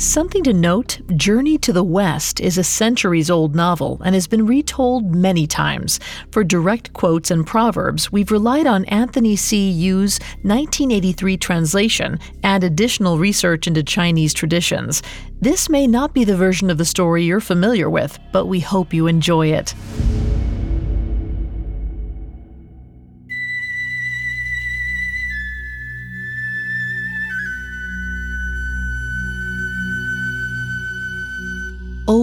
Something to note Journey to the West is a centuries old novel and has been retold many times. For direct quotes and proverbs, we've relied on Anthony C. Yu's 1983 translation and additional research into Chinese traditions. This may not be the version of the story you're familiar with, but we hope you enjoy it.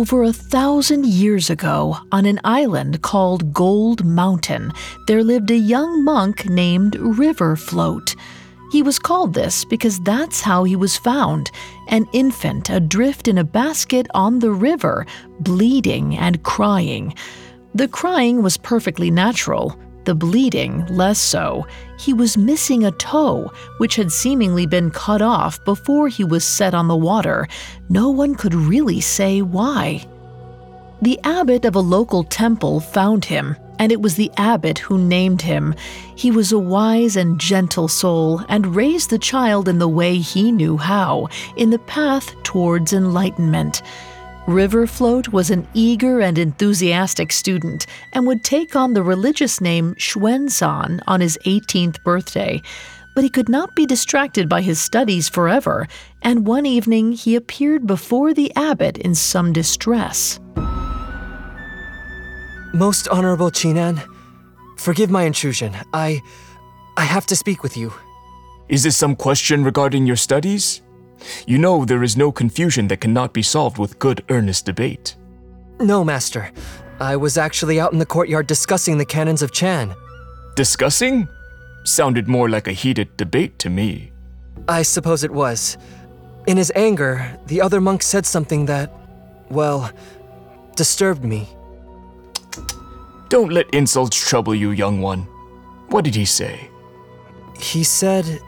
Over a thousand years ago, on an island called Gold Mountain, there lived a young monk named River Float. He was called this because that's how he was found an infant adrift in a basket on the river, bleeding and crying. The crying was perfectly natural the bleeding less so. He was missing a toe, which had seemingly been cut off before he was set on the water. No one could really say why. The abbot of a local temple found him, and it was the abbot who named him. He was a wise and gentle soul and raised the child in the way he knew how, in the path towards enlightenment. Riverfloat was an eager and enthusiastic student and would take on the religious name Xuanzang on his 18th birthday. But he could not be distracted by his studies forever, and one evening he appeared before the abbot in some distress. Most Honorable Qinan, forgive my intrusion. I. I have to speak with you. Is this some question regarding your studies? You know there is no confusion that cannot be solved with good, earnest debate. No, Master. I was actually out in the courtyard discussing the canons of Chan. Discussing? Sounded more like a heated debate to me. I suppose it was. In his anger, the other monk said something that, well, disturbed me. Don't let insults trouble you, young one. What did he say? He said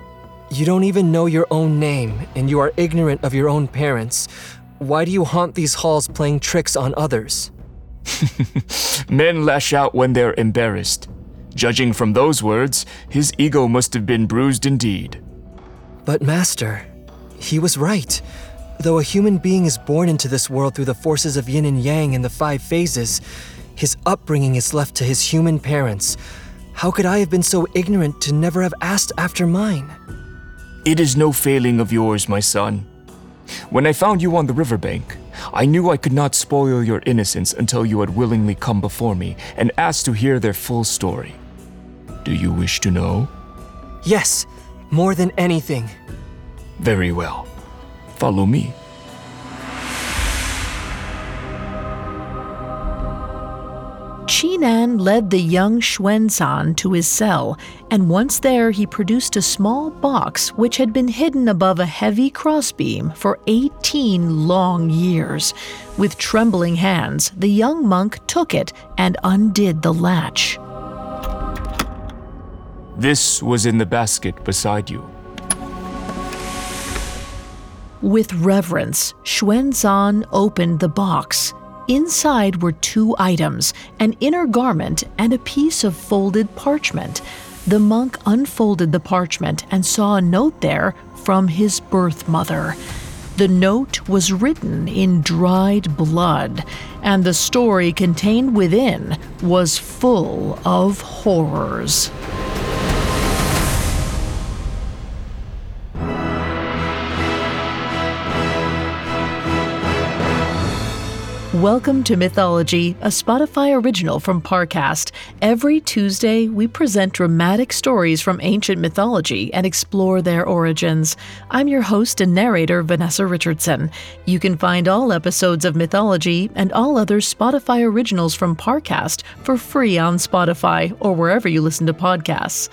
you don't even know your own name, and you are ignorant of your own parents. Why do you haunt these halls playing tricks on others? Men lash out when they're embarrassed. Judging from those words, his ego must have been bruised indeed. But, Master, he was right. Though a human being is born into this world through the forces of yin and yang in the five phases, his upbringing is left to his human parents. How could I have been so ignorant to never have asked after mine? It is no failing of yours, my son. When I found you on the riverbank, I knew I could not spoil your innocence until you had willingly come before me and asked to hear their full story. Do you wish to know? Yes, more than anything. Very well. Follow me. Qinan led the young Xuanzang to his cell, and once there he produced a small box which had been hidden above a heavy crossbeam for 18 long years. With trembling hands, the young monk took it and undid the latch. This was in the basket beside you. With reverence, Xuanzang opened the box. Inside were two items an inner garment and a piece of folded parchment. The monk unfolded the parchment and saw a note there from his birth mother. The note was written in dried blood, and the story contained within was full of horrors. Welcome to Mythology, a Spotify original from Parcast. Every Tuesday, we present dramatic stories from ancient mythology and explore their origins. I'm your host and narrator, Vanessa Richardson. You can find all episodes of Mythology and all other Spotify originals from Parcast for free on Spotify or wherever you listen to podcasts.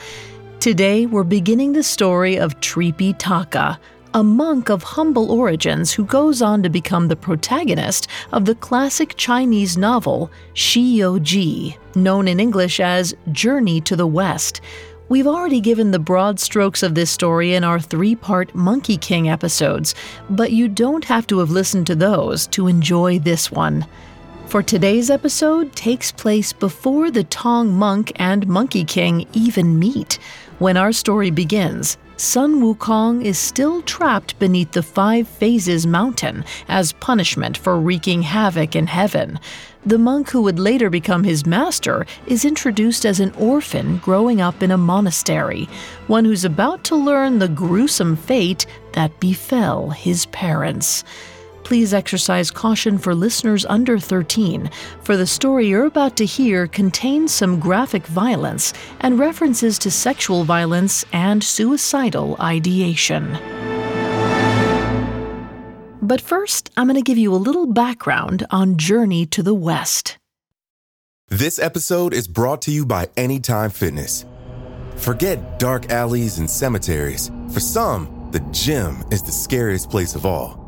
Today, we're beginning the story of Tripitaka a monk of humble origins who goes on to become the protagonist of the classic Chinese novel Shi Ji, known in English as Journey to the West. We've already given the broad strokes of this story in our three part Monkey King episodes, but you don't have to have listened to those to enjoy this one. For today's episode takes place before the Tang monk and Monkey King even meet. When our story begins, Sun Wukong is still trapped beneath the Five Phases mountain as punishment for wreaking havoc in heaven. The monk who would later become his master is introduced as an orphan growing up in a monastery, one who's about to learn the gruesome fate that befell his parents. Please exercise caution for listeners under 13, for the story you're about to hear contains some graphic violence and references to sexual violence and suicidal ideation. But first, I'm going to give you a little background on Journey to the West. This episode is brought to you by Anytime Fitness. Forget dark alleys and cemeteries. For some, the gym is the scariest place of all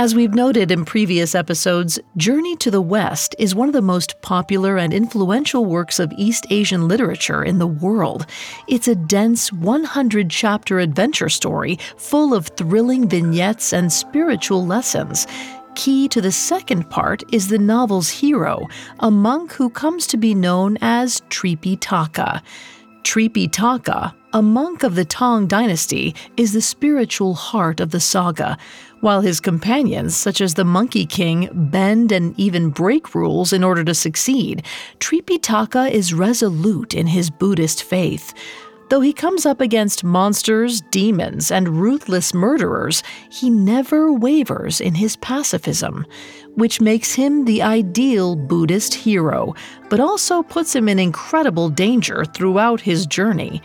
As we've noted in previous episodes, Journey to the West is one of the most popular and influential works of East Asian literature in the world. It's a dense 100 chapter adventure story full of thrilling vignettes and spiritual lessons. Key to the second part is the novel's hero, a monk who comes to be known as Tripitaka. Tripitaka, a monk of the Tang dynasty, is the spiritual heart of the saga. While his companions, such as the Monkey King, bend and even break rules in order to succeed, Tripitaka is resolute in his Buddhist faith. Though he comes up against monsters, demons, and ruthless murderers, he never wavers in his pacifism, which makes him the ideal Buddhist hero, but also puts him in incredible danger throughout his journey.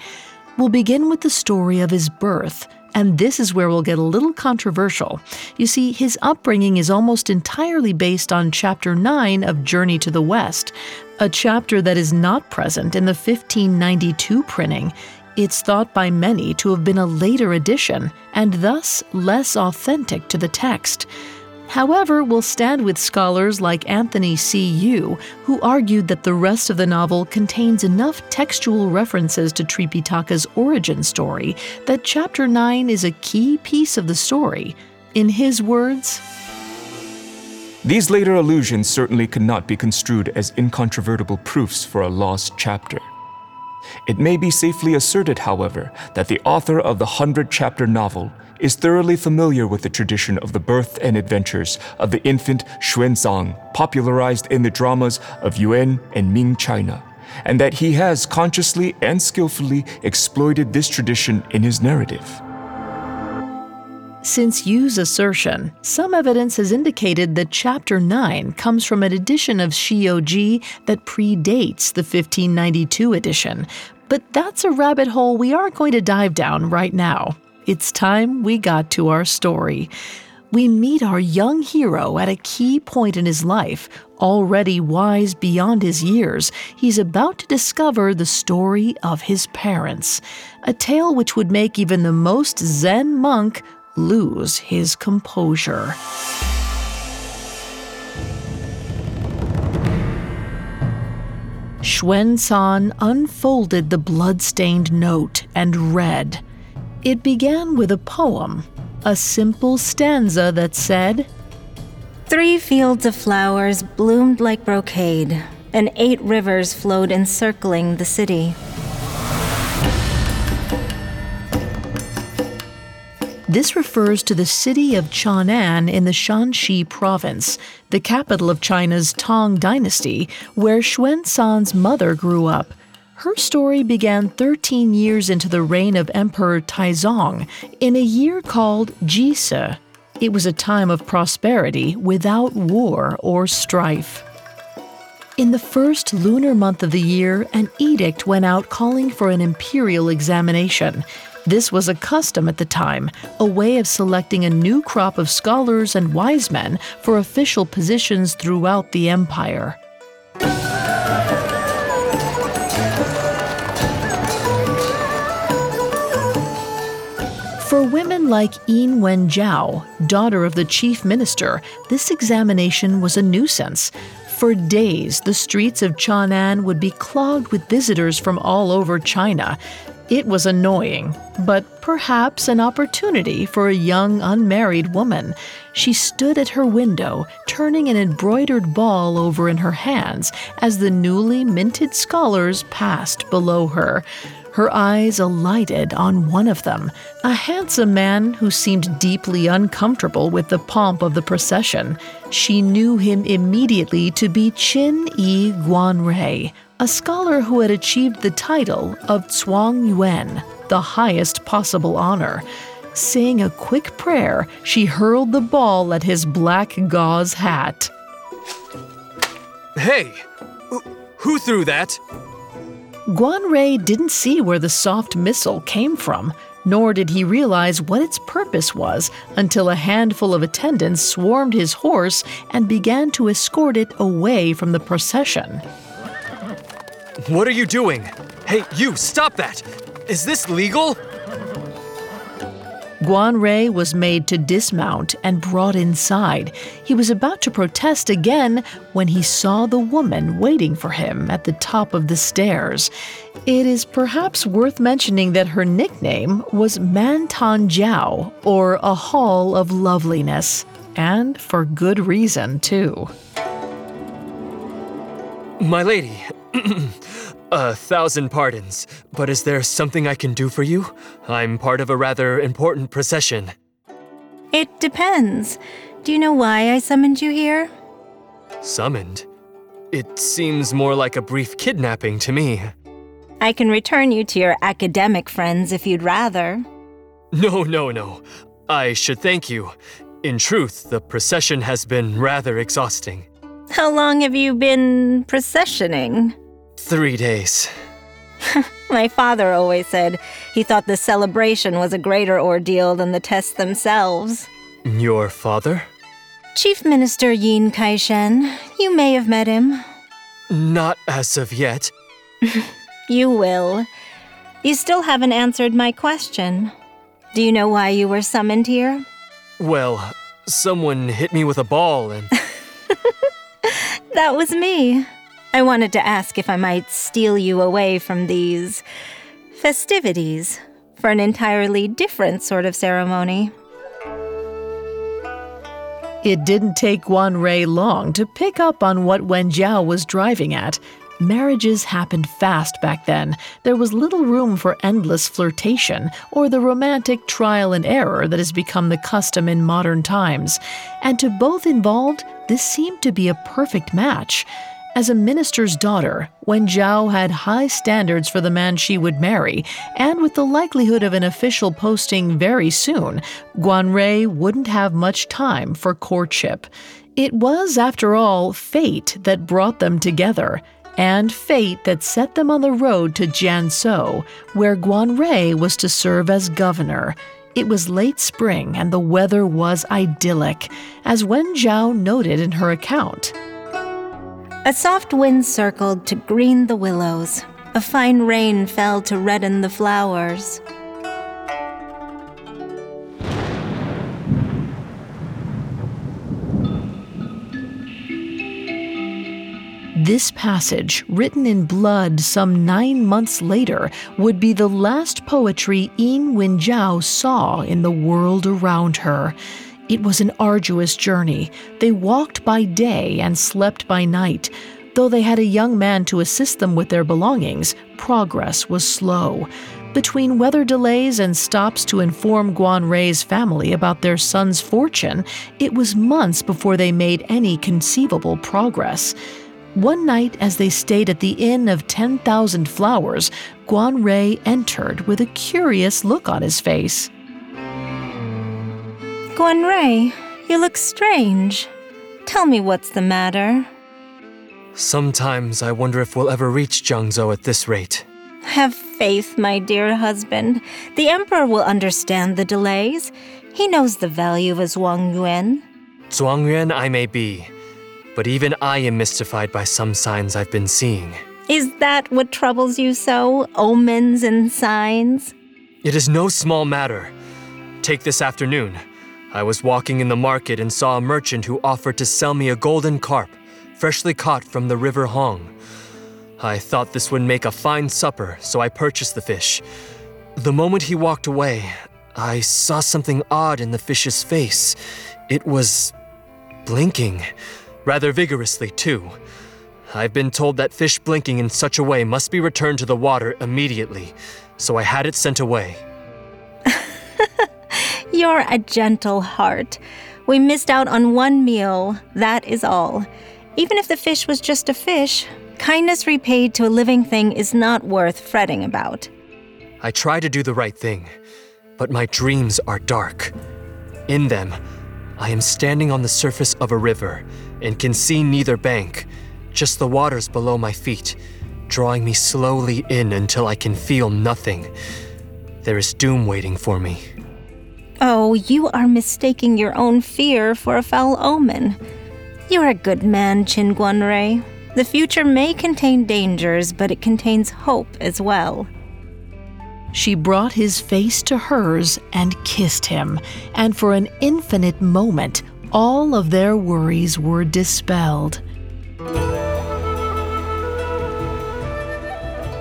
We'll begin with the story of his birth and this is where we'll get a little controversial. You see, his upbringing is almost entirely based on Chapter 9 of Journey to the West, a chapter that is not present in the 1592 printing. It's thought by many to have been a later edition, and thus less authentic to the text. However, we'll stand with scholars like Anthony C. Yu, who argued that the rest of the novel contains enough textual references to Tripitaka's origin story that Chapter 9 is a key piece of the story. In his words, These later allusions certainly cannot be construed as incontrovertible proofs for a lost chapter. It may be safely asserted, however, that the author of the 100 chapter novel is thoroughly familiar with the tradition of the birth and adventures of the infant Xuanzang, popularized in the dramas of Yuan and Ming China, and that he has consciously and skillfully exploited this tradition in his narrative. Since Yu's assertion, some evidence has indicated that Chapter 9 comes from an edition of Xiyouji that predates the 1592 edition, but that's a rabbit hole we aren't going to dive down right now. It's time we got to our story. We meet our young hero at a key point in his life. Already wise beyond his years, he's about to discover the story of his parents. A tale which would make even the most Zen monk lose his composure. Xuanzang unfolded the blood-stained note and read. It began with a poem, a simple stanza that said, Three fields of flowers bloomed like brocade, and eight rivers flowed encircling the city. This refers to the city of Chang'an in the Shanxi province, the capital of China's Tang dynasty, where Xuanzang's mother grew up. Her story began 13 years into the reign of Emperor Taizong in a year called Jisa. It was a time of prosperity without war or strife. In the first lunar month of the year, an edict went out calling for an imperial examination. This was a custom at the time, a way of selecting a new crop of scholars and wise men for official positions throughout the empire. For women like Yin Wenjiao, daughter of the chief minister, this examination was a nuisance. For days, the streets of Chang'an would be clogged with visitors from all over China. It was annoying, but perhaps an opportunity for a young unmarried woman. She stood at her window, turning an embroidered ball over in her hands as the newly minted scholars passed below her. Her eyes alighted on one of them, a handsome man who seemed deeply uncomfortable with the pomp of the procession. She knew him immediately to be Qin Yi Guanrei, a scholar who had achieved the title of Zhuang Yuan, the highest possible honor. Saying a quick prayer, she hurled the ball at his black gauze hat. Hey! Who threw that? Guanrei didn't see where the soft missile came from, nor did he realize what its purpose was until a handful of attendants swarmed his horse and began to escort it away from the procession. What are you doing? Hey, you, stop that! Is this legal? Guanrei was made to dismount and brought inside. He was about to protest again when he saw the woman waiting for him at the top of the stairs. It is perhaps worth mentioning that her nickname was Mantang Jiao, or a Hall of Loveliness. And for good reason, too. My lady, a thousand pardons, but is there something I can do for you? I'm part of a rather important procession. It depends. Do you know why I summoned you here? Summoned? It seems more like a brief kidnapping to me. I can return you to your academic friends if you'd rather. No, no, no. I should thank you. In truth, the procession has been rather exhausting. How long have you been processioning? Three days. My father always said he thought the celebration was a greater ordeal than the tests themselves. Your father? Chief Minister Yin Kaishan. You may have met him. Not as of yet. you will. You still haven't answered my question. Do you know why you were summoned here? Well, someone hit me with a ball and. that was me. I wanted to ask if I might steal you away from these festivities for an entirely different sort of ceremony. It didn't take Guanrei long to pick up on what Wen Jiao was driving at. Marriages happened fast back then. There was little room for endless flirtation or the romantic trial and error that has become the custom in modern times. And to both involved, this seemed to be a perfect match. As a minister's daughter, Wen Jiao had high standards for the man she would marry, and with the likelihood of an official posting very soon, Guanrei wouldn't have much time for courtship. It was, after all, fate that brought them together, and fate that set them on the road to Jiangzhou, where Guanrei was to serve as governor. It was late spring and the weather was idyllic, as Wen Jiao noted in her account. A soft wind circled to green the willows. A fine rain fell to redden the flowers. This passage, written in blood some nine months later, would be the last poetry Yin Wenjiao saw in the world around her. It was an arduous journey. They walked by day and slept by night. Though they had a young man to assist them with their belongings, progress was slow. Between weather delays and stops to inform Guan Rei's family about their son's fortune, it was months before they made any conceivable progress. One night, as they stayed at the Inn of 10,000 Flowers, Guan Rei entered with a curious look on his face. Guan Rei, you look strange. Tell me what's the matter. Sometimes I wonder if we'll ever reach Jiangzhou at this rate. Have faith, my dear husband. The Emperor will understand the delays. He knows the value of his Wang Yuan. Zhuangyuan I may be, but even I am mystified by some signs I've been seeing. Is that what troubles you so? Omens and signs? It is no small matter. Take this afternoon. I was walking in the market and saw a merchant who offered to sell me a golden carp, freshly caught from the river Hong. I thought this would make a fine supper, so I purchased the fish. The moment he walked away, I saw something odd in the fish's face. It was blinking, rather vigorously, too. I've been told that fish blinking in such a way must be returned to the water immediately, so I had it sent away. You're a gentle heart. We missed out on one meal, that is all. Even if the fish was just a fish, kindness repaid to a living thing is not worth fretting about. I try to do the right thing, but my dreams are dark. In them, I am standing on the surface of a river and can see neither bank, just the waters below my feet, drawing me slowly in until I can feel nothing. There is doom waiting for me. Oh, you are mistaking your own fear for a foul omen. You're a good man, Qin Guanrei. The future may contain dangers, but it contains hope as well. She brought his face to hers and kissed him, and for an infinite moment, all of their worries were dispelled.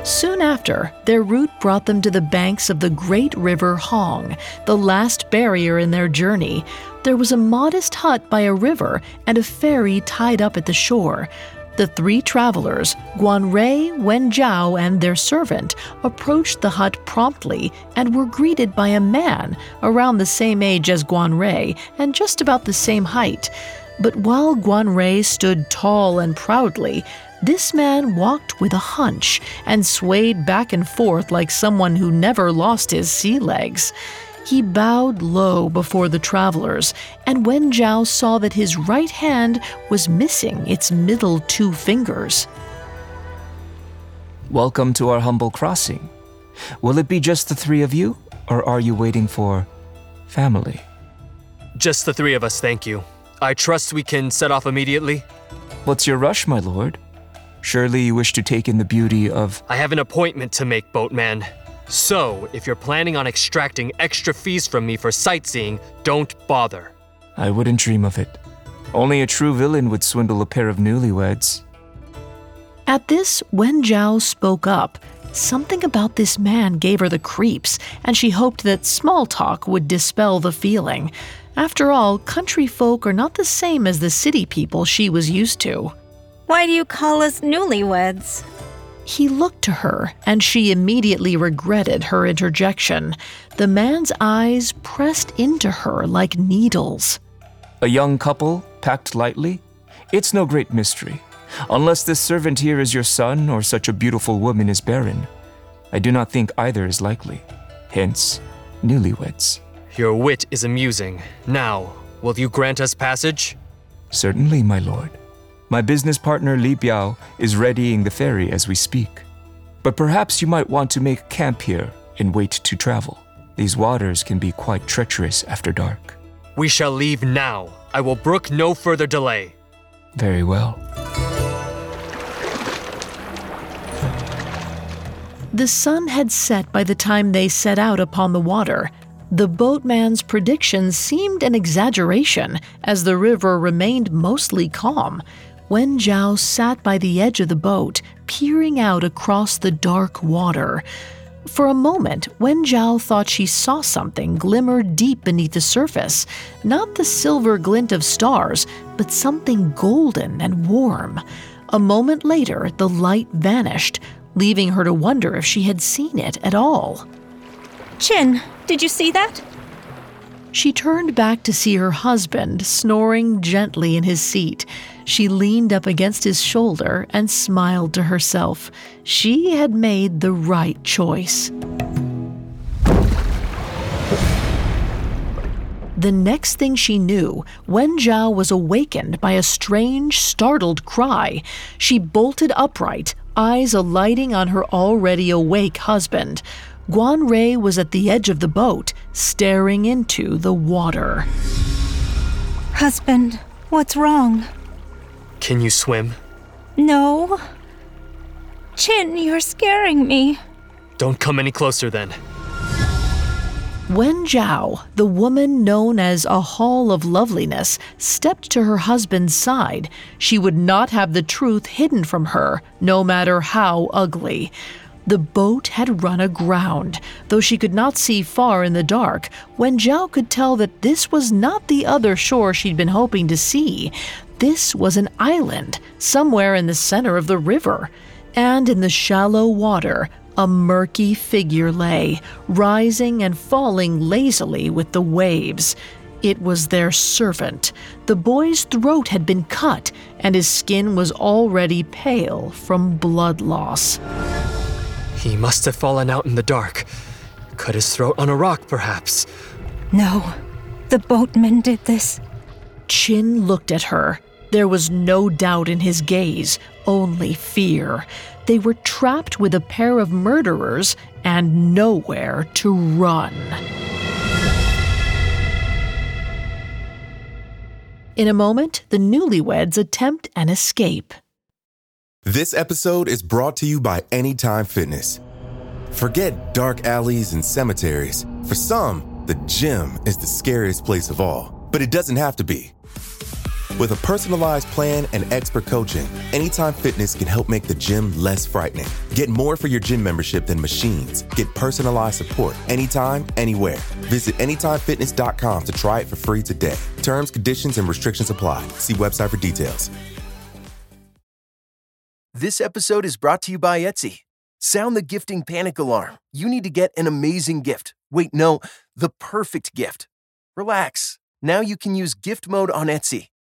Soon after, their route brought them to the banks of the great river Hong, the last barrier in their journey. There was a modest hut by a river and a ferry tied up at the shore. The three travelers, Guan Rei, Wen Zhao, and their servant, approached the hut promptly and were greeted by a man around the same age as Guan Rei and just about the same height. But while Guan Rei stood tall and proudly, this man walked with a hunch and swayed back and forth like someone who never lost his sea legs. He bowed low before the travelers, and Wen Zhao saw that his right hand was missing its middle two fingers. Welcome to our humble crossing. Will it be just the three of you, or are you waiting for family? Just the three of us, thank you. I trust we can set off immediately. What's your rush, my lord? Surely you wish to take in the beauty of. I have an appointment to make, boatman. So, if you're planning on extracting extra fees from me for sightseeing, don't bother. I wouldn't dream of it. Only a true villain would swindle a pair of newlyweds. At this, Wen Zhao spoke up. Something about this man gave her the creeps, and she hoped that small talk would dispel the feeling. After all, country folk are not the same as the city people she was used to. Why do you call us newlyweds? He looked to her, and she immediately regretted her interjection. The man's eyes pressed into her like needles. A young couple, packed lightly? It's no great mystery. Unless this servant here is your son or such a beautiful woman is barren. I do not think either is likely. Hence, newlyweds. Your wit is amusing. Now, will you grant us passage? Certainly, my lord. My business partner Li Biao is readying the ferry as we speak. But perhaps you might want to make camp here and wait to travel. These waters can be quite treacherous after dark. We shall leave now. I will brook no further delay. Very well. The sun had set by the time they set out upon the water. The boatman's prediction seemed an exaggeration, as the river remained mostly calm. Wen Zhao sat by the edge of the boat, peering out across the dark water. For a moment, Wen Zhao thought she saw something glimmer deep beneath the surface. Not the silver glint of stars, but something golden and warm. A moment later, the light vanished, leaving her to wonder if she had seen it at all. Chin, did you see that? She turned back to see her husband snoring gently in his seat. She leaned up against his shoulder and smiled to herself. She had made the right choice. The next thing she knew, Wen Zhao was awakened by a strange, startled cry. She bolted upright, eyes alighting on her already awake husband. Guan Rei was at the edge of the boat, staring into the water. Husband, what's wrong? Can you swim? No. Chin, you're scaring me. Don't come any closer then. Wen Zhao, the woman known as a Hall of Loveliness, stepped to her husband's side. She would not have the truth hidden from her, no matter how ugly. The boat had run aground. Though she could not see far in the dark, Wen Zhao could tell that this was not the other shore she'd been hoping to see. This was an island, somewhere in the center of the river. And in the shallow water, a murky figure lay, rising and falling lazily with the waves. It was their servant. The boy's throat had been cut, and his skin was already pale from blood loss. He must have fallen out in the dark. Cut his throat on a rock, perhaps. No, the boatman did this. Chin looked at her. There was no doubt in his gaze, only fear. They were trapped with a pair of murderers and nowhere to run. In a moment, the newlyweds attempt an escape. This episode is brought to you by Anytime Fitness. Forget dark alleys and cemeteries. For some, the gym is the scariest place of all, but it doesn't have to be. With a personalized plan and expert coaching, Anytime Fitness can help make the gym less frightening. Get more for your gym membership than machines. Get personalized support anytime, anywhere. Visit AnytimeFitness.com to try it for free today. Terms, conditions, and restrictions apply. See website for details. This episode is brought to you by Etsy. Sound the gifting panic alarm. You need to get an amazing gift. Wait, no, the perfect gift. Relax. Now you can use gift mode on Etsy.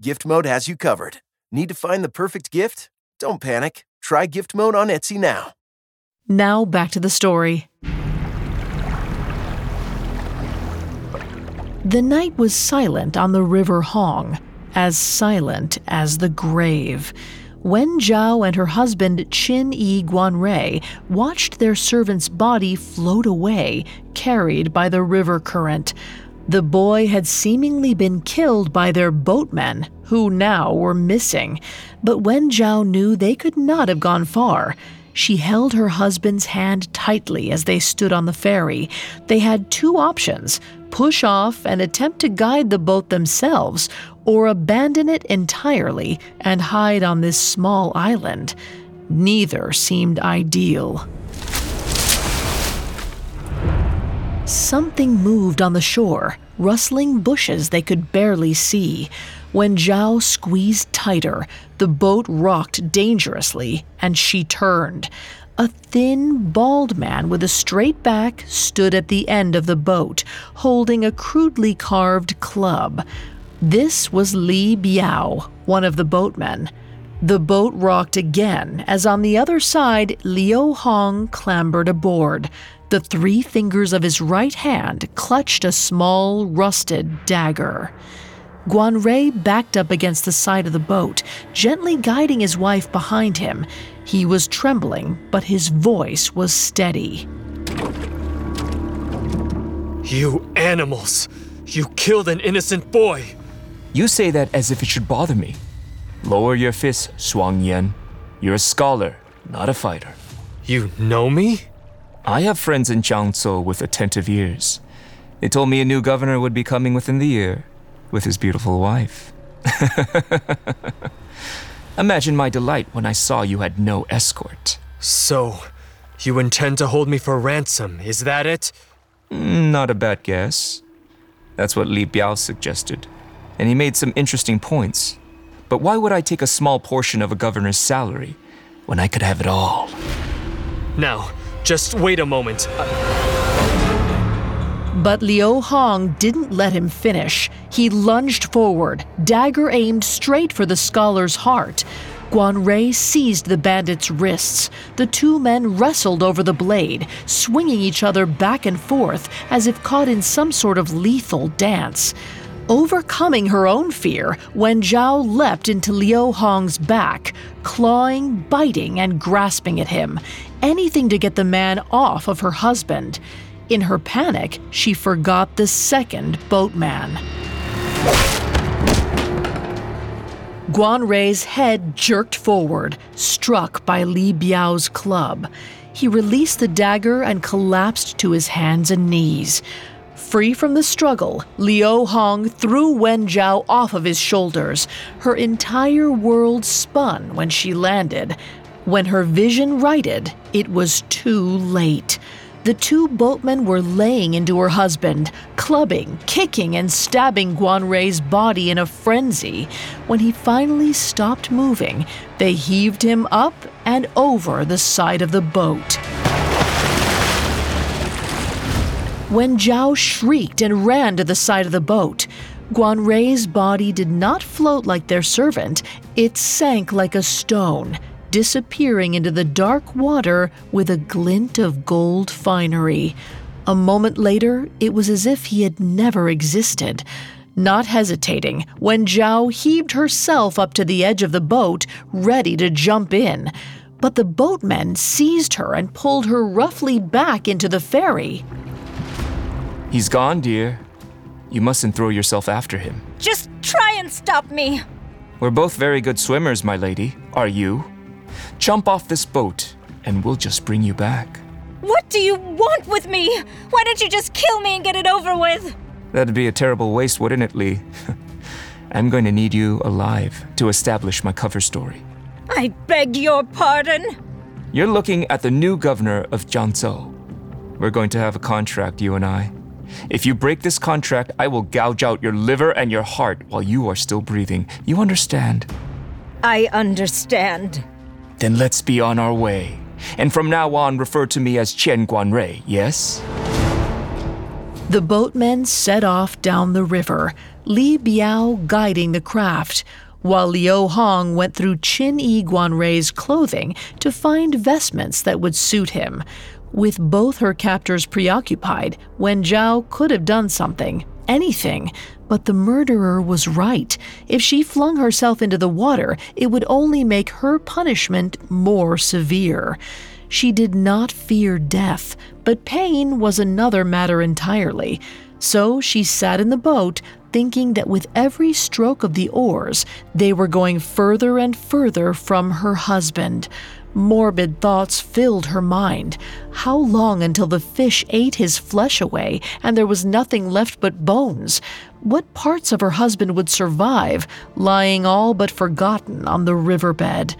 Gift Mode has you covered. Need to find the perfect gift? Don't panic. Try Gift Mode on Etsy now. Now back to the story. The night was silent on the River Hong, as silent as the grave. Wen Zhao and her husband Qin Yi Guanrei watched their servant's body float away, carried by the river current. The boy had seemingly been killed by their boatmen, who now were missing. But Wen Zhao knew they could not have gone far. She held her husband's hand tightly as they stood on the ferry. They had two options push off and attempt to guide the boat themselves, or abandon it entirely and hide on this small island. Neither seemed ideal. Something moved on the shore, rustling bushes they could barely see. Wen Zhao squeezed tighter, the boat rocked dangerously and she turned. A thin, bald man with a straight back stood at the end of the boat, holding a crudely carved club. This was Li Biao, one of the boatmen. The boat rocked again as on the other side, Liu Hong clambered aboard. The three fingers of his right hand clutched a small, rusted dagger. Guan Guanrei backed up against the side of the boat, gently guiding his wife behind him. He was trembling, but his voice was steady. You animals! You killed an innocent boy! You say that as if it should bother me. Lower your fists, Zhuangyuan. You're a scholar, not a fighter. You know me? I have friends in Jiangzhou with attentive ears. They told me a new governor would be coming within the year with his beautiful wife. Imagine my delight when I saw you had no escort. So, you intend to hold me for ransom, is that it? Mm, Not a bad guess. That's what Li Biao suggested. And he made some interesting points. But why would I take a small portion of a governor's salary when I could have it all? Now, just wait a moment. But Liu Hong didn't let him finish. He lunged forward, dagger aimed straight for the scholar's heart. Guan Rei seized the bandit's wrists. The two men wrestled over the blade, swinging each other back and forth as if caught in some sort of lethal dance. Overcoming her own fear, Wen Zhao leapt into Liu Hong's back, clawing, biting, and grasping at him. Anything to get the man off of her husband. In her panic, she forgot the second boatman. Guan Rei's head jerked forward, struck by Li Biao's club. He released the dagger and collapsed to his hands and knees. Free from the struggle, Liu Hong threw Wen Zhao off of his shoulders. Her entire world spun when she landed. When her vision righted, it was too late. The two boatmen were laying into her husband, clubbing, kicking, and stabbing Guan Rei's body in a frenzy. When he finally stopped moving, they heaved him up and over the side of the boat. Wen Zhao shrieked and ran to the side of the boat, Guan Rei's body did not float like their servant, it sank like a stone, disappearing into the dark water with a glint of gold finery. A moment later, it was as if he had never existed. Not hesitating, Wen Zhao heaved herself up to the edge of the boat, ready to jump in. But the boatmen seized her and pulled her roughly back into the ferry. He's gone, dear. You mustn't throw yourself after him. Just try and stop me. We're both very good swimmers, my lady. Are you? Jump off this boat, and we'll just bring you back. What do you want with me? Why don't you just kill me and get it over with? That'd be a terrible waste, wouldn't it, Lee? I'm going to need you alive to establish my cover story. I beg your pardon. You're looking at the new governor of Jiangzhou. We're going to have a contract, you and I. If you break this contract, I will gouge out your liver and your heart while you are still breathing. You understand? I understand. Then let's be on our way. And from now on, refer to me as Qian Guanrei, yes? The boatmen set off down the river, Li Biao guiding the craft, while Liu Hong went through Qin Yi Guanrei's clothing to find vestments that would suit him. With both her captors preoccupied, Wen Zhao could have done something, anything, but the murderer was right. If she flung herself into the water, it would only make her punishment more severe. She did not fear death, but pain was another matter entirely. So she sat in the boat, thinking that with every stroke of the oars, they were going further and further from her husband. Morbid thoughts filled her mind. How long until the fish ate his flesh away and there was nothing left but bones? What parts of her husband would survive, lying all but forgotten on the riverbed?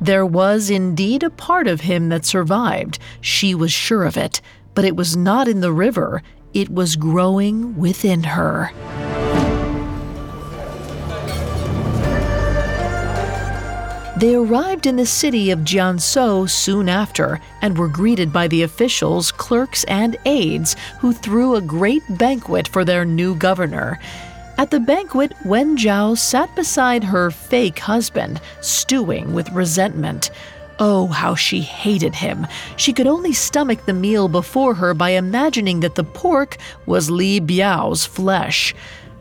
There was indeed a part of him that survived, she was sure of it, but it was not in the river, it was growing within her. They arrived in the city of Jiangzhou soon after and were greeted by the officials, clerks, and aides who threw a great banquet for their new governor. At the banquet, Wen Zhao sat beside her fake husband, stewing with resentment. Oh, how she hated him. She could only stomach the meal before her by imagining that the pork was Li Biao's flesh.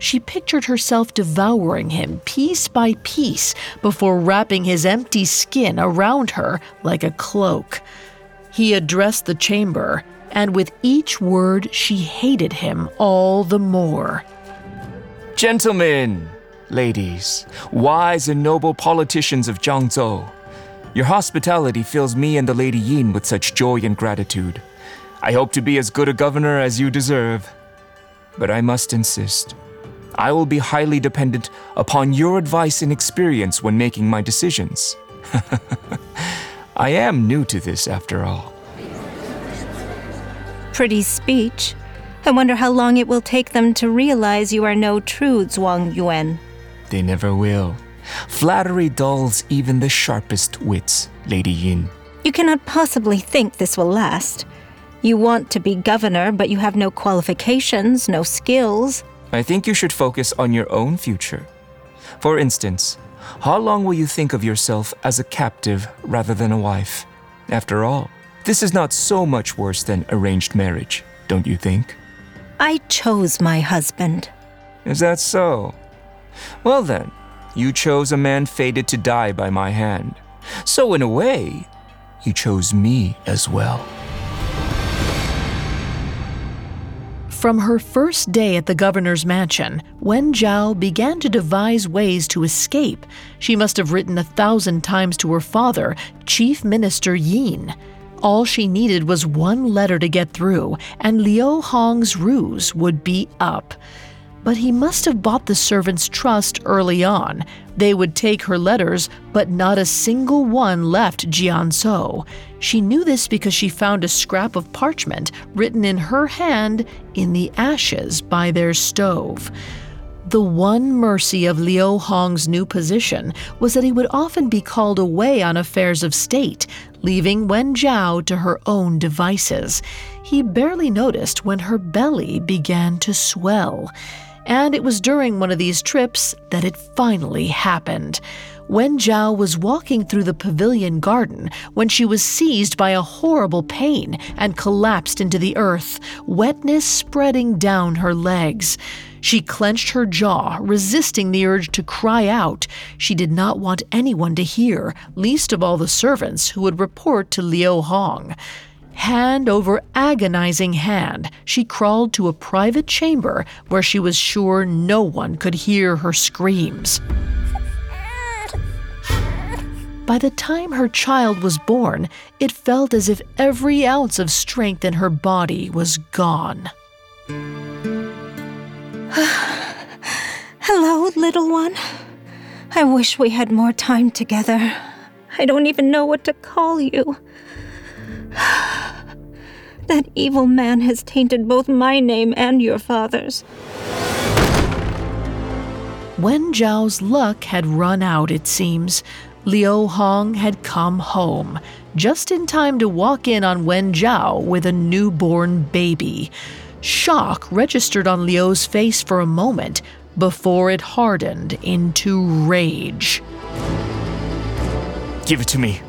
She pictured herself devouring him piece by piece before wrapping his empty skin around her like a cloak. He addressed the chamber, and with each word, she hated him all the more. Gentlemen, ladies, wise and noble politicians of Jiangzhou, your hospitality fills me and the Lady Yin with such joy and gratitude. I hope to be as good a governor as you deserve. but I must insist. I will be highly dependent upon your advice and experience when making my decisions. I am new to this, after all. Pretty speech. I wonder how long it will take them to realize you are no true Zhuang Yuan. They never will. Flattery dulls even the sharpest wits, Lady Yin. You cannot possibly think this will last. You want to be governor, but you have no qualifications, no skills. I think you should focus on your own future. For instance, how long will you think of yourself as a captive rather than a wife? After all, this is not so much worse than arranged marriage, don't you think? I chose my husband. Is that so? Well then, you chose a man fated to die by my hand. So, in a way, you chose me as well. From her first day at the governor's mansion, Wen Zhao began to devise ways to escape. She must have written a thousand times to her father, Chief Minister Yin. All she needed was one letter to get through, and Liu Hong's ruse would be up but he must have bought the servants' trust early on. They would take her letters, but not a single one left Jiangzhou. She knew this because she found a scrap of parchment written in her hand in the ashes by their stove. The one mercy of Liu Hong's new position was that he would often be called away on affairs of state, leaving Wen Zhao to her own devices. He barely noticed when her belly began to swell and it was during one of these trips that it finally happened. Wen Zhao was walking through the pavilion garden when she was seized by a horrible pain and collapsed into the earth, wetness spreading down her legs. She clenched her jaw, resisting the urge to cry out. She did not want anyone to hear, least of all the servants who would report to Liu Hong. Hand over agonizing hand, she crawled to a private chamber where she was sure no one could hear her screams. By the time her child was born, it felt as if every ounce of strength in her body was gone. Hello, little one. I wish we had more time together. I don't even know what to call you. That evil man has tainted both my name and your father's. Wen Zhao's luck had run out, it seems. Liu Hong had come home, just in time to walk in on Wen Zhao with a newborn baby. Shock registered on Liu's face for a moment before it hardened into rage. Give it to me.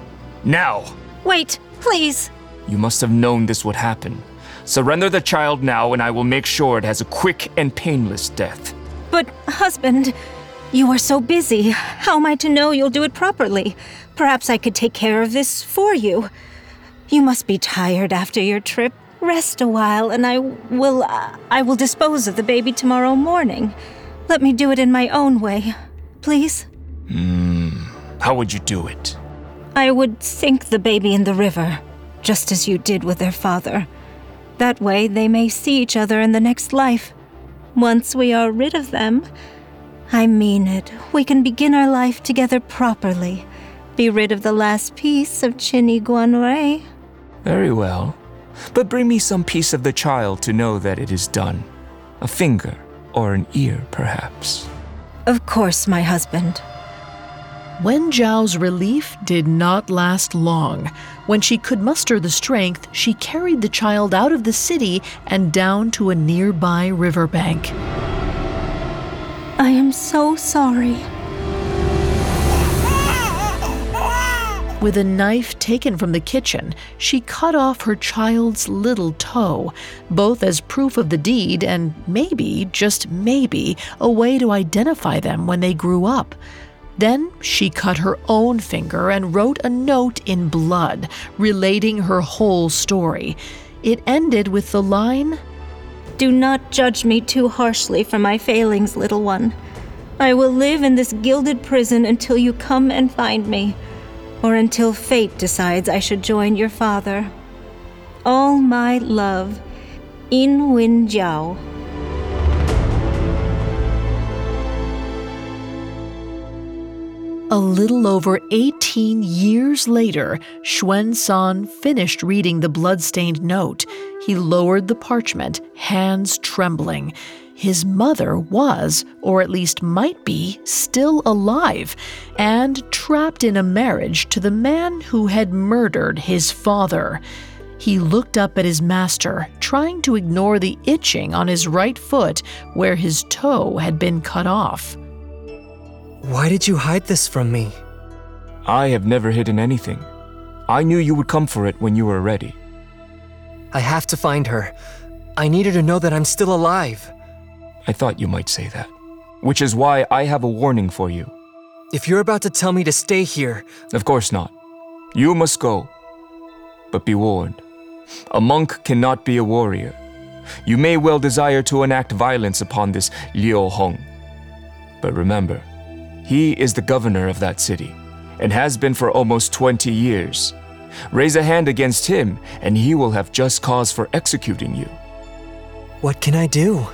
Now! Wait, please. You must have known this would happen. Surrender the child now, and I will make sure it has a quick and painless death. But, husband, you are so busy. How am I to know you'll do it properly? Perhaps I could take care of this for you. You must be tired after your trip. Rest a while, and I will. Uh, I will dispose of the baby tomorrow morning. Let me do it in my own way, please. Hmm. How would you do it? I would sink the baby in the river just as you did with their father. That way they may see each other in the next life. Once we are rid of them, I mean it, we can begin our life together properly. Be rid of the last piece of Chen Guangrui. Very well. But bring me some piece of the child to know that it is done. A finger or an ear, perhaps. Of course, my husband. Wen Zhao's relief did not last long. When she could muster the strength, she carried the child out of the city and down to a nearby riverbank. I am so sorry. With a knife taken from the kitchen, she cut off her child's little toe, both as proof of the deed and maybe, just maybe, a way to identify them when they grew up. Then she cut her own finger and wrote a note in blood, relating her whole story. It ended with the line Do not judge me too harshly for my failings, little one. I will live in this gilded prison until you come and find me, or until fate decides I should join your father. All my love, Yin Wenjiao. A little over 18 years later, Xuanzang finished reading the bloodstained note. He lowered the parchment, hands trembling. His mother was, or at least might be, still alive and trapped in a marriage to the man who had murdered his father. He looked up at his master, trying to ignore the itching on his right foot where his toe had been cut off. Why did you hide this from me? I have never hidden anything. I knew you would come for it when you were ready. I have to find her. I need her to know that I'm still alive. I thought you might say that. Which is why I have a warning for you. If you're about to tell me to stay here, Of course not. You must go. But be warned a monk cannot be a warrior. You may well desire to enact violence upon this Liu Hong. But remember, he is the governor of that city, and has been for almost 20 years. Raise a hand against him, and he will have just cause for executing you. what can I do?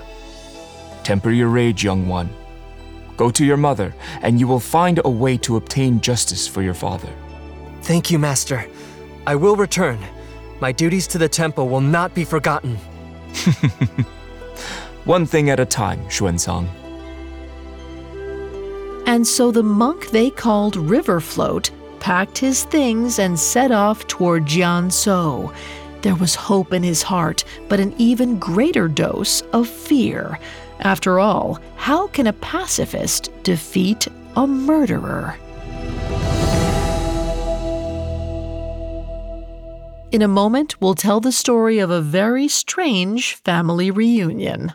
Temper your rage, young one. Go to your mother, and you will find a way to obtain justice for your father. Thank you, Master. I will return. My duties to the temple will not be forgotten. One thing at a time, Xuanzang. And so the monk they called River Float packed his things and set off toward Jiangzhou. There was hope in his heart, but an even greater dose of fear. After all, how can a pacifist defeat a murderer? In a moment, we'll tell the story of a very strange family reunion.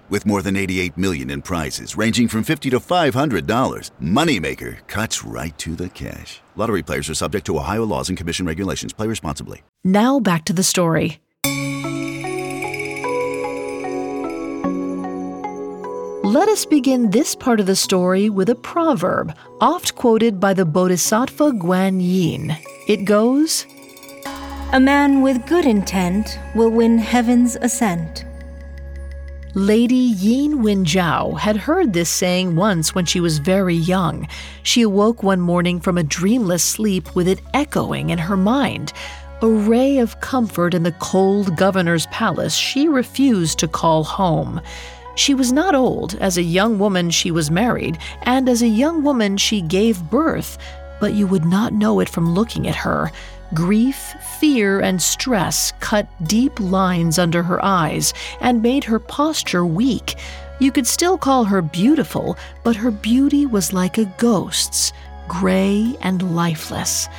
With more than 88 million in prizes ranging from 50 to $500, Moneymaker cuts right to the cash. Lottery players are subject to Ohio laws and commission regulations. Play responsibly. Now back to the story. Let us begin this part of the story with a proverb, oft quoted by the Bodhisattva Guan Yin. It goes A man with good intent will win heaven's assent. Lady Yin Wenjiao had heard this saying once when she was very young. She awoke one morning from a dreamless sleep with it echoing in her mind. A ray of comfort in the cold governor's palace she refused to call home. She was not old. As a young woman, she was married, and as a young woman, she gave birth, but you would not know it from looking at her. Grief, fear, and stress cut deep lines under her eyes and made her posture weak. You could still call her beautiful, but her beauty was like a ghost's, gray and lifeless.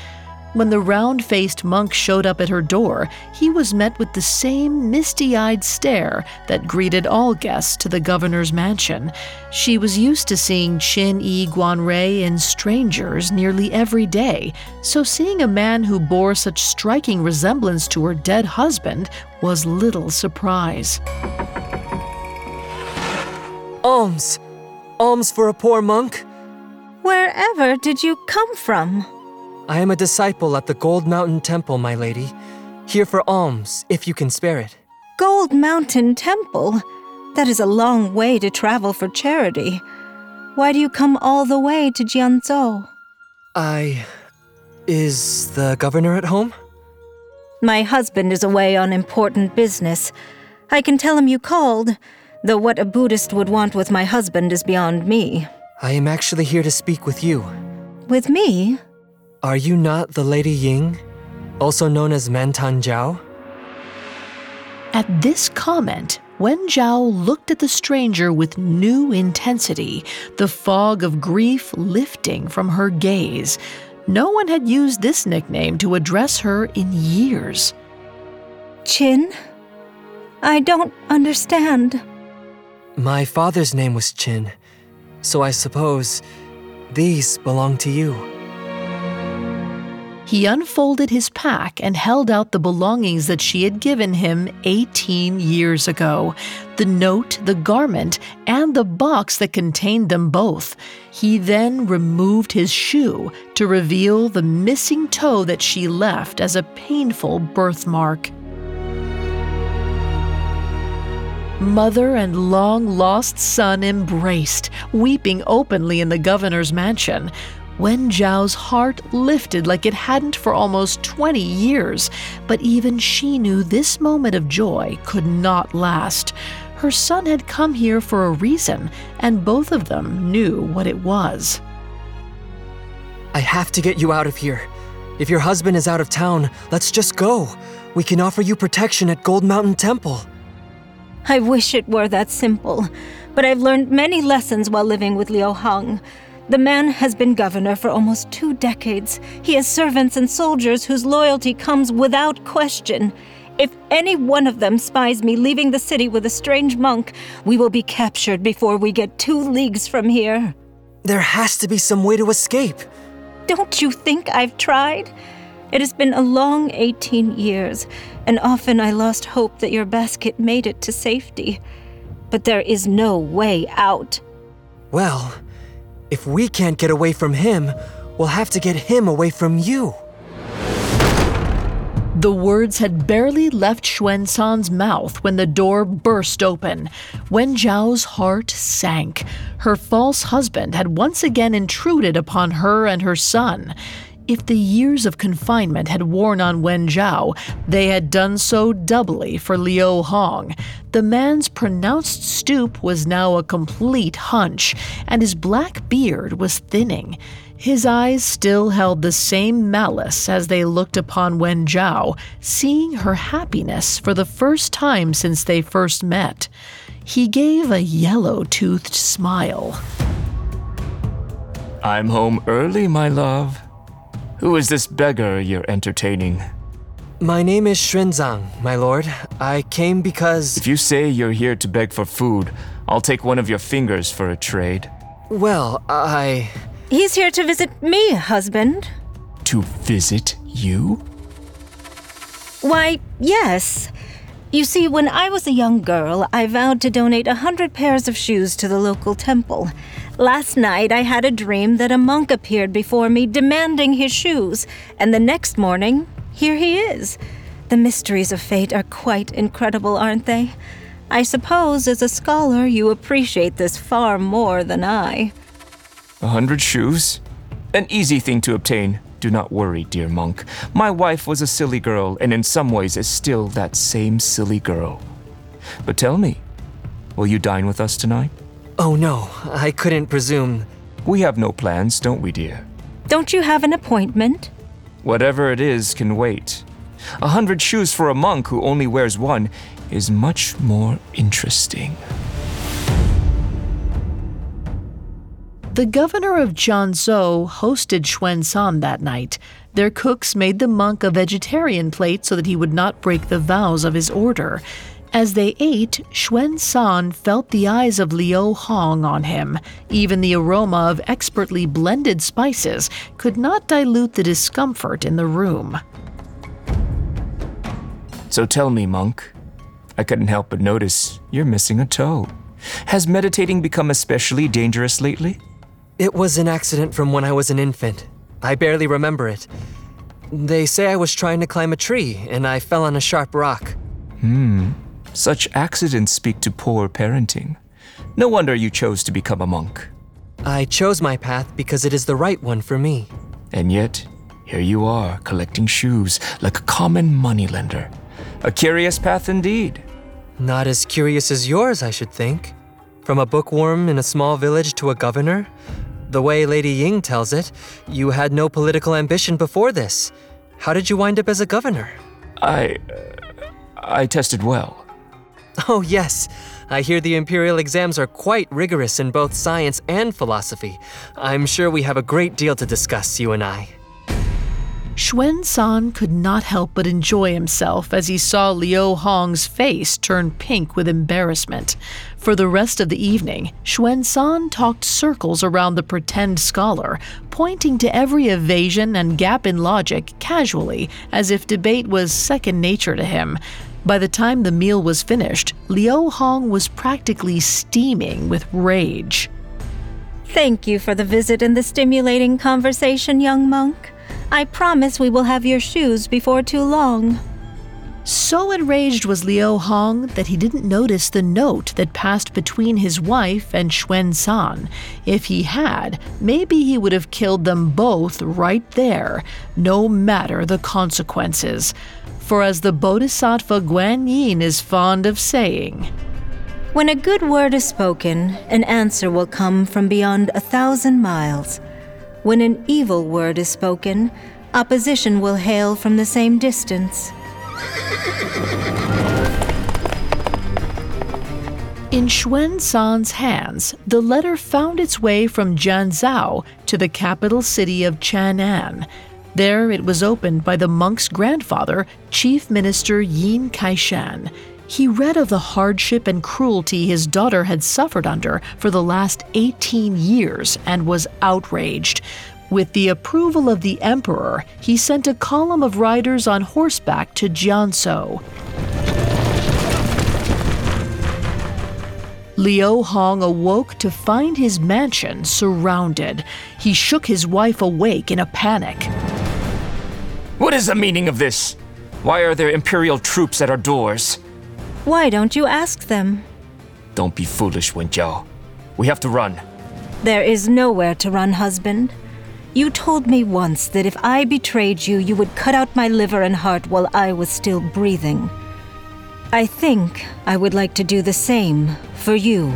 When the round faced monk showed up at her door, he was met with the same misty eyed stare that greeted all guests to the governor's mansion. She was used to seeing Qin Yi Guanrei in strangers nearly every day, so seeing a man who bore such striking resemblance to her dead husband was little surprise. Alms! Alms for a poor monk? Wherever did you come from? I am a disciple at the Gold Mountain Temple, my lady. Here for alms, if you can spare it. Gold Mountain Temple? That is a long way to travel for charity. Why do you come all the way to Jiangzhou? I. Is the governor at home? My husband is away on important business. I can tell him you called, though what a Buddhist would want with my husband is beyond me. I am actually here to speak with you. With me? Are you not the Lady Ying, also known as Mantang Jiao? At this comment, Wen Zhao looked at the stranger with new intensity, the fog of grief lifting from her gaze. No one had used this nickname to address her in years. Chin? I don't understand. My father's name was Chin, so I suppose these belong to you. He unfolded his pack and held out the belongings that she had given him 18 years ago the note, the garment, and the box that contained them both. He then removed his shoe to reveal the missing toe that she left as a painful birthmark. Mother and long lost son embraced, weeping openly in the governor's mansion. Wen Zhao's heart lifted like it hadn't for almost 20 years, but even she knew this moment of joy could not last. Her son had come here for a reason, and both of them knew what it was. I have to get you out of here. If your husband is out of town, let's just go. We can offer you protection at Gold Mountain Temple. I wish it were that simple, but I've learned many lessons while living with Liu Hong. The man has been governor for almost two decades. He has servants and soldiers whose loyalty comes without question. If any one of them spies me leaving the city with a strange monk, we will be captured before we get two leagues from here. There has to be some way to escape. Don't you think I've tried? It has been a long 18 years, and often I lost hope that your basket made it to safety. But there is no way out. Well, if we can't get away from him, we'll have to get him away from you. The words had barely left Xuanzang's mouth when the door burst open. Wen Zhao's heart sank. Her false husband had once again intruded upon her and her son. If the years of confinement had worn on Wen Zhao, they had done so doubly for Liu Hong. The man's pronounced stoop was now a complete hunch, and his black beard was thinning. His eyes still held the same malice as they looked upon Wen Zhao, seeing her happiness for the first time since they first met. He gave a yellow toothed smile. I'm home early, my love. Who is this beggar you're entertaining? My name is Xuanzang, my lord. I came because. If you say you're here to beg for food, I'll take one of your fingers for a trade. Well, I. He's here to visit me, husband. To visit you? Why, yes. You see, when I was a young girl, I vowed to donate a hundred pairs of shoes to the local temple. Last night, I had a dream that a monk appeared before me demanding his shoes, and the next morning, here he is. The mysteries of fate are quite incredible, aren't they? I suppose as a scholar, you appreciate this far more than I. A hundred shoes? An easy thing to obtain. Do not worry, dear monk. My wife was a silly girl, and in some ways is still that same silly girl. But tell me, will you dine with us tonight? Oh no, I couldn't presume. We have no plans, don't we, dear? Don't you have an appointment? Whatever it is can wait. A hundred shoes for a monk who only wears one is much more interesting. The governor of Jiangzhou hosted Xuanzang that night. Their cooks made the monk a vegetarian plate so that he would not break the vows of his order. As they ate, Xuanzang felt the eyes of Liu Hong on him. Even the aroma of expertly blended spices could not dilute the discomfort in the room. So tell me, monk, I couldn't help but notice you're missing a toe. Has meditating become especially dangerous lately? It was an accident from when I was an infant. I barely remember it. They say I was trying to climb a tree and I fell on a sharp rock. Hmm. Such accidents speak to poor parenting. No wonder you chose to become a monk. I chose my path because it is the right one for me. And yet, here you are, collecting shoes like a common moneylender. A curious path indeed. Not as curious as yours, I should think. From a bookworm in a small village to a governor? The way Lady Ying tells it, you had no political ambition before this. How did you wind up as a governor? I. Uh, I tested well. Oh, yes. I hear the Imperial exams are quite rigorous in both science and philosophy. I'm sure we have a great deal to discuss, you and I. Xuanzang could not help but enjoy himself as he saw Liu Hong's face turn pink with embarrassment. For the rest of the evening, Xuanzang talked circles around the pretend scholar, pointing to every evasion and gap in logic casually, as if debate was second nature to him. By the time the meal was finished, Liu Hong was practically steaming with rage. Thank you for the visit and the stimulating conversation, young monk. I promise we will have your shoes before too long. So enraged was Liu Hong that he didn't notice the note that passed between his wife and Xuanzang. If he had, maybe he would have killed them both right there, no matter the consequences. For as the Bodhisattva Guan Yin is fond of saying, When a good word is spoken, an answer will come from beyond a thousand miles. When an evil word is spoken, opposition will hail from the same distance. In Xuanzang's hands, the letter found its way from Jiangzhou to the capital city of Chang'an. There it was opened by the monk's grandfather, Chief Minister Yin Kaishan. He read of the hardship and cruelty his daughter had suffered under for the last 18 years and was outraged. With the approval of the emperor, he sent a column of riders on horseback to Jiangzhou. Liu Hong awoke to find his mansion surrounded. He shook his wife awake in a panic. What is the meaning of this? Why are there Imperial troops at our doors? Why don't you ask them? Don't be foolish, Wen Jiao. We have to run. There is nowhere to run, husband. You told me once that if I betrayed you, you would cut out my liver and heart while I was still breathing. I think I would like to do the same for you.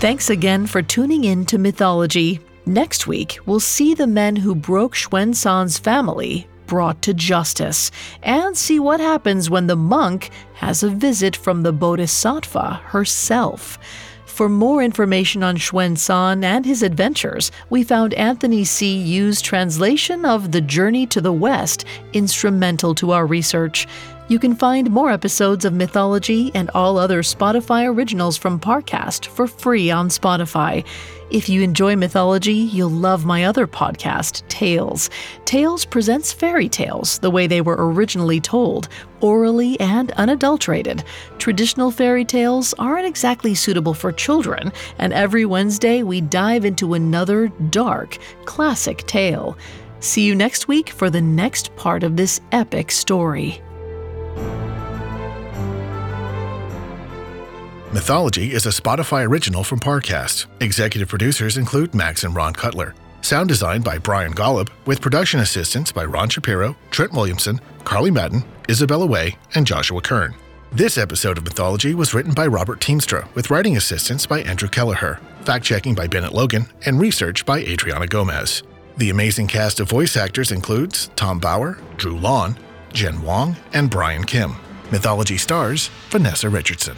Thanks again for tuning in to Mythology. Next week, we'll see the men who broke Xuanzang's family brought to justice and see what happens when the monk has a visit from the Bodhisattva herself. For more information on Xuanzang and his adventures, we found Anthony C. Yu's translation of The Journey to the West instrumental to our research. You can find more episodes of Mythology and all other Spotify originals from Parcast for free on Spotify. If you enjoy mythology, you'll love my other podcast, Tales. Tales presents fairy tales the way they were originally told, orally and unadulterated. Traditional fairy tales aren't exactly suitable for children, and every Wednesday we dive into another dark, classic tale. See you next week for the next part of this epic story. Mythology is a Spotify original from Parcast. Executive producers include Max and Ron Cutler. Sound design by Brian Golub, with production assistance by Ron Shapiro, Trent Williamson, Carly Madden, Isabella Way, and Joshua Kern. This episode of Mythology was written by Robert Teamstra, with writing assistance by Andrew Kelleher, fact checking by Bennett Logan, and research by Adriana Gomez. The amazing cast of voice actors includes Tom Bauer, Drew Lawn, Jen Wong, and Brian Kim. Mythology stars Vanessa Richardson.